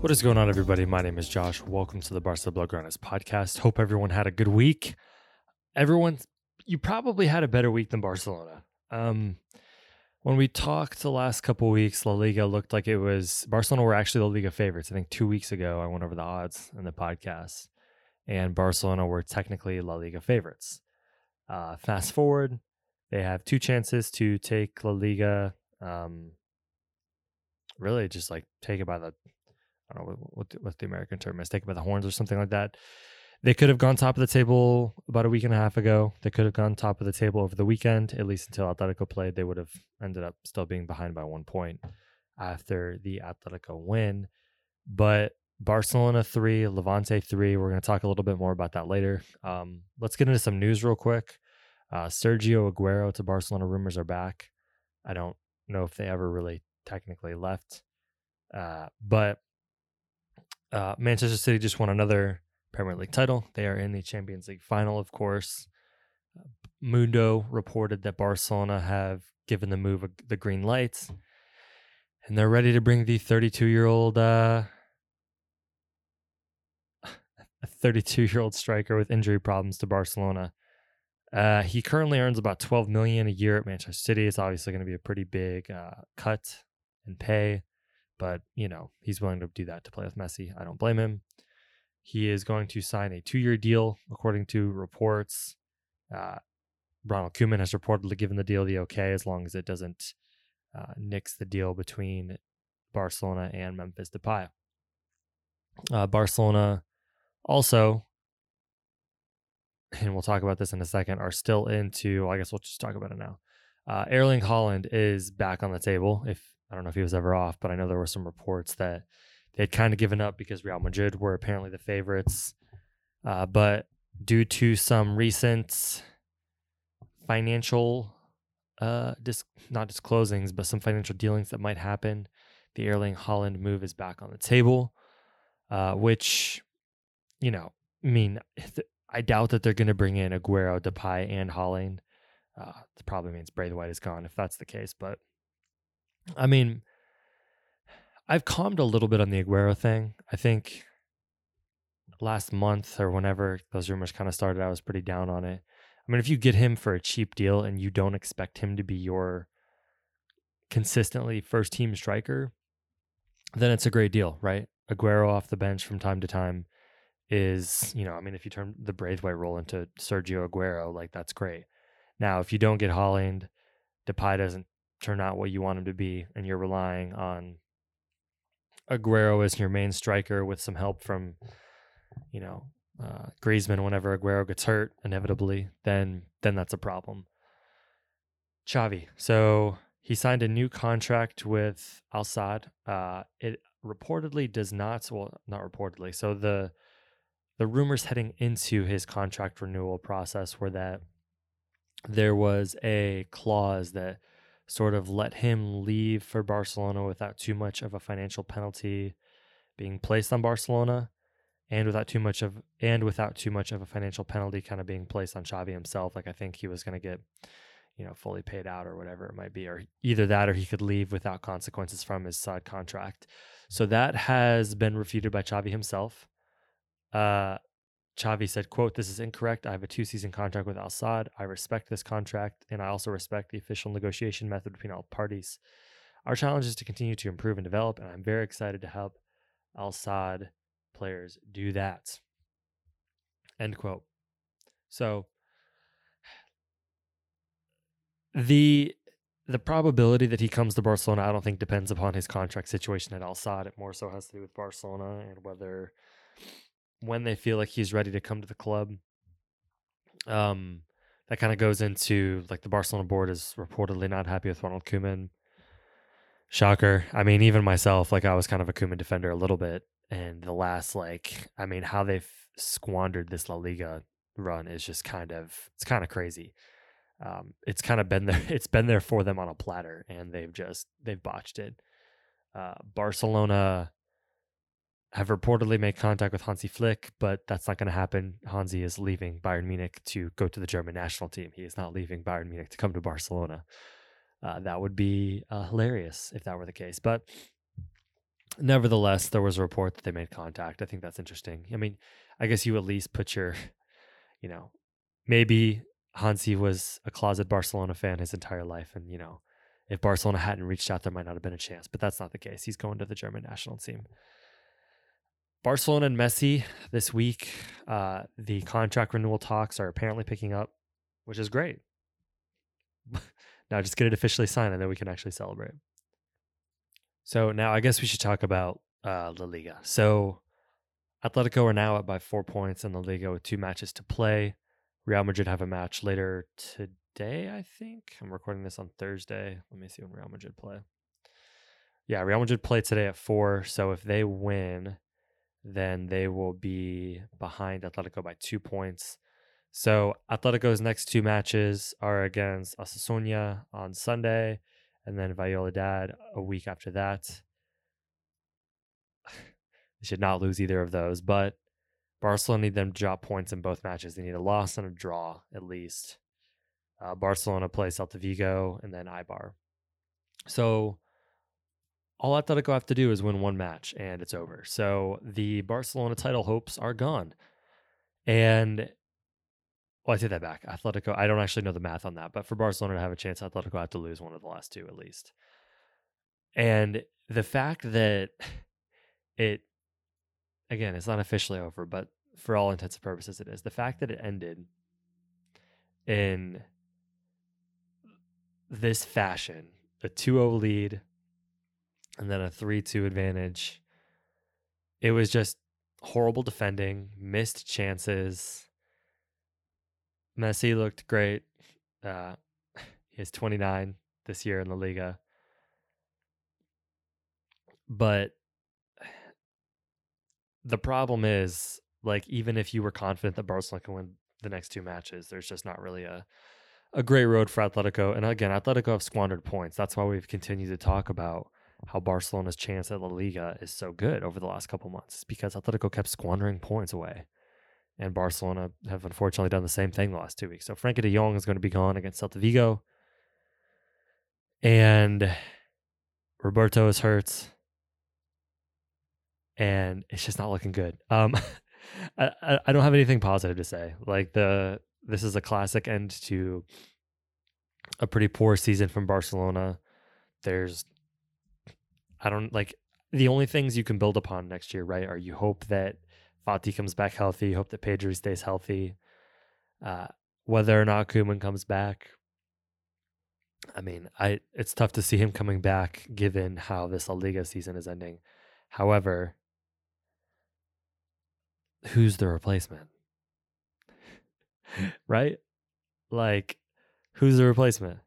What is going on, everybody? My name is Josh. Welcome to the Barca Blaugranas podcast. Hope everyone had a good week. Everyone, you probably had a better week than Barcelona. Um, when we talked the last couple weeks, La Liga looked like it was Barcelona were actually the Liga favorites. I think two weeks ago, I went over the odds in the podcast, and Barcelona were technically La Liga favorites. Uh, fast forward, they have two chances to take La Liga. Um, really, just like take it by the I don't know what, the, what the American term is, take it by the horns or something like that. They could have gone top of the table about a week and a half ago. They could have gone top of the table over the weekend, at least until Atletico played. They would have ended up still being behind by one point after the Atletico win. But Barcelona three, Levante three. We're going to talk a little bit more about that later. Um, let's get into some news real quick. Uh, Sergio Aguero to Barcelona rumors are back. I don't know if they ever really technically left, uh, but uh, Manchester City just won another Premier League title. They are in the Champions League final, of course. Mundo reported that Barcelona have given the move the green lights, and they're ready to bring the 32 year old, uh, a 32 year old striker with injury problems to Barcelona. Uh, he currently earns about 12 million a year at Manchester City. It's obviously going to be a pretty big uh, cut in pay. But, you know, he's willing to do that to play with Messi. I don't blame him. He is going to sign a two year deal, according to reports. Uh, Ronald Koeman has reportedly given the deal the okay as long as it doesn't uh, nix the deal between Barcelona and Memphis Depay. Uh, Barcelona also, and we'll talk about this in a second, are still into, well, I guess we'll just talk about it now. Uh, Erling Haaland is back on the table. If I don't know if he was ever off, but I know there were some reports that they had kind of given up because Real Madrid were apparently the favorites. Uh, but due to some recent financial, uh, dis- not disclosings, but some financial dealings that might happen, the Erling Haaland move is back on the table, uh, which, you know, I mean, I doubt that they're going to bring in Aguero, Depay, and Haaland. Uh, that probably means Braithwaite is gone if that's the case, but I mean, I've calmed a little bit on the Aguero thing. I think last month or whenever those rumors kind of started, I was pretty down on it. I mean, if you get him for a cheap deal and you don't expect him to be your consistently first team striker, then it's a great deal, right? Aguero off the bench from time to time is, you know, I mean, if you turn the Braithwaite role into Sergio Aguero, like that's great. Now, if you don't get Haaland, Depay doesn't turn out what you want him to be, and you're relying on Aguero as your main striker with some help from, you know, uh, Griezmann whenever Aguero gets hurt inevitably, then then that's a problem. Xavi. So he signed a new contract with Al Sadd. Uh, it reportedly does not. Well, not reportedly. So the the rumors heading into his contract renewal process were that there was a clause that sort of let him leave for Barcelona without too much of a financial penalty being placed on Barcelona and without too much of and without too much of a financial penalty kind of being placed on Xavi himself like I think he was going to get you know fully paid out or whatever it might be or either that or he could leave without consequences from his side contract. So that has been refuted by Xavi himself. Uh Xavi said, quote, this is incorrect. I have a two season contract with Al Sadd. I respect this contract, and I also respect the official negotiation method between all parties. Our challenge is to continue to improve and develop, and I'm very excited to help Al Sadd players do that. End quote. So the the probability that he comes to Barcelona, I don't think depends upon his contract situation at Al Sadd. It more so has to do with Barcelona and whether when they feel like he's ready to come to the club. Um, that kind of goes into like the Barcelona board is reportedly not happy with Ronald Koeman. Shocker. I mean, even myself, like I was kind of a Koeman defender a little bit, and the last like, I mean, how they've squandered this La Liga run is just kind of it's kind of crazy. Um, it's kind of been there. It's been there for them on a platter, and they've just they've botched it. Uh, Barcelona have reportedly made contact with Hansi Flick, but that's not going to happen. Hansi is leaving Bayern Munich to go to the German national team. He is not leaving Bayern Munich to come to Barcelona. Uh, that would be uh, hilarious if that were the case. But nevertheless, there was a report that they made contact. I think that's interesting. I mean, I guess you at least put your, you know, maybe Hansi was a closet Barcelona fan his entire life, and you know, if Barcelona hadn't reached out, there might not have been a chance. But that's not the case. He's going to the German national team. Barcelona and Messi this week, uh, the contract renewal talks are apparently picking up, which is great. now just get it officially signed and then we can actually celebrate. So now I guess we should talk about uh, La Liga. So Atletico are now up by four points in La Liga with two matches to play. Real Madrid have a match later today, I think. I'm recording this on Thursday. Let me see when Real Madrid play. Yeah, Real Madrid play today at four. So if they win, then they will be behind Atletico by two points. So Atletico's next two matches are against Osasuna on Sunday, and then Valladolid a week after that. they should not lose either of those, but Barcelona need them to drop points in both matches. They need a loss and a draw at least. Uh, Barcelona plays Celta Vigo and then Eibar. So all Atletico have to do is win one match and it's over. So the Barcelona title hopes are gone. And well, I take that back. Atletico, I don't actually know the math on that, but for Barcelona to have a chance, Atletico have to lose one of the last two at least. And the fact that it, again, it's not officially over, but for all intents and purposes, it is. The fact that it ended in this fashion, a 2 0 lead and then a 3 2 advantage. It was just horrible defending, missed chances. Messi looked great. Uh, he's 29 this year in the Liga. But the problem is, like, even if you were confident that Barcelona can win the next two matches, there's just not really a a great road for Atletico. And again, Atletico have squandered points. That's why we've continued to talk about how Barcelona's chance at La Liga is so good over the last couple months because Atletico kept squandering points away. And Barcelona have unfortunately done the same thing the last two weeks. So Frenkie de Jong is going to be gone against Celta Vigo. And Roberto is hurt. And it's just not looking good. Um, I, I don't have anything positive to say. Like the this is a classic end to a pretty poor season from Barcelona. There's I don't like the only things you can build upon next year, right? Are you hope that Fati comes back healthy, hope that Pedri stays healthy. Uh, whether or not Koeman comes back, I mean, I it's tough to see him coming back given how this La Liga season is ending. However, who's the replacement? right? Like, who's the replacement?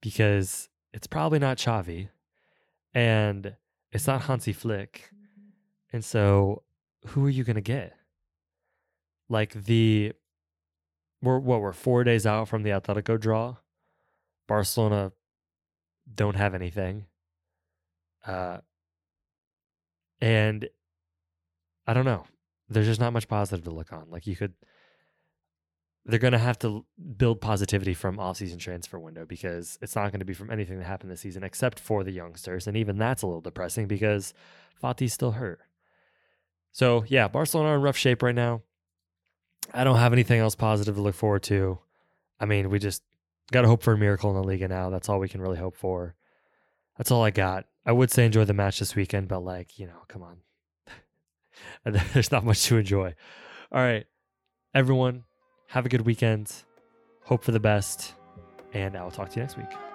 Because it's probably not Xavi and it's not Hansi Flick. And so, who are you going to get? Like the we're what we're four days out from the Atletico draw. Barcelona don't have anything. Uh, and I don't know. There's just not much positive to look on. Like you could they're going to have to build positivity from off-season transfer window because it's not going to be from anything that happened this season except for the youngsters and even that's a little depressing because Fati's still hurt. So, yeah, Barcelona are in rough shape right now. I don't have anything else positive to look forward to. I mean, we just got to hope for a miracle in the Liga now. That's all we can really hope for. That's all I got. I would say enjoy the match this weekend, but like, you know, come on. There's not much to enjoy. All right, everyone, have a good weekend. Hope for the best. And I will talk to you next week.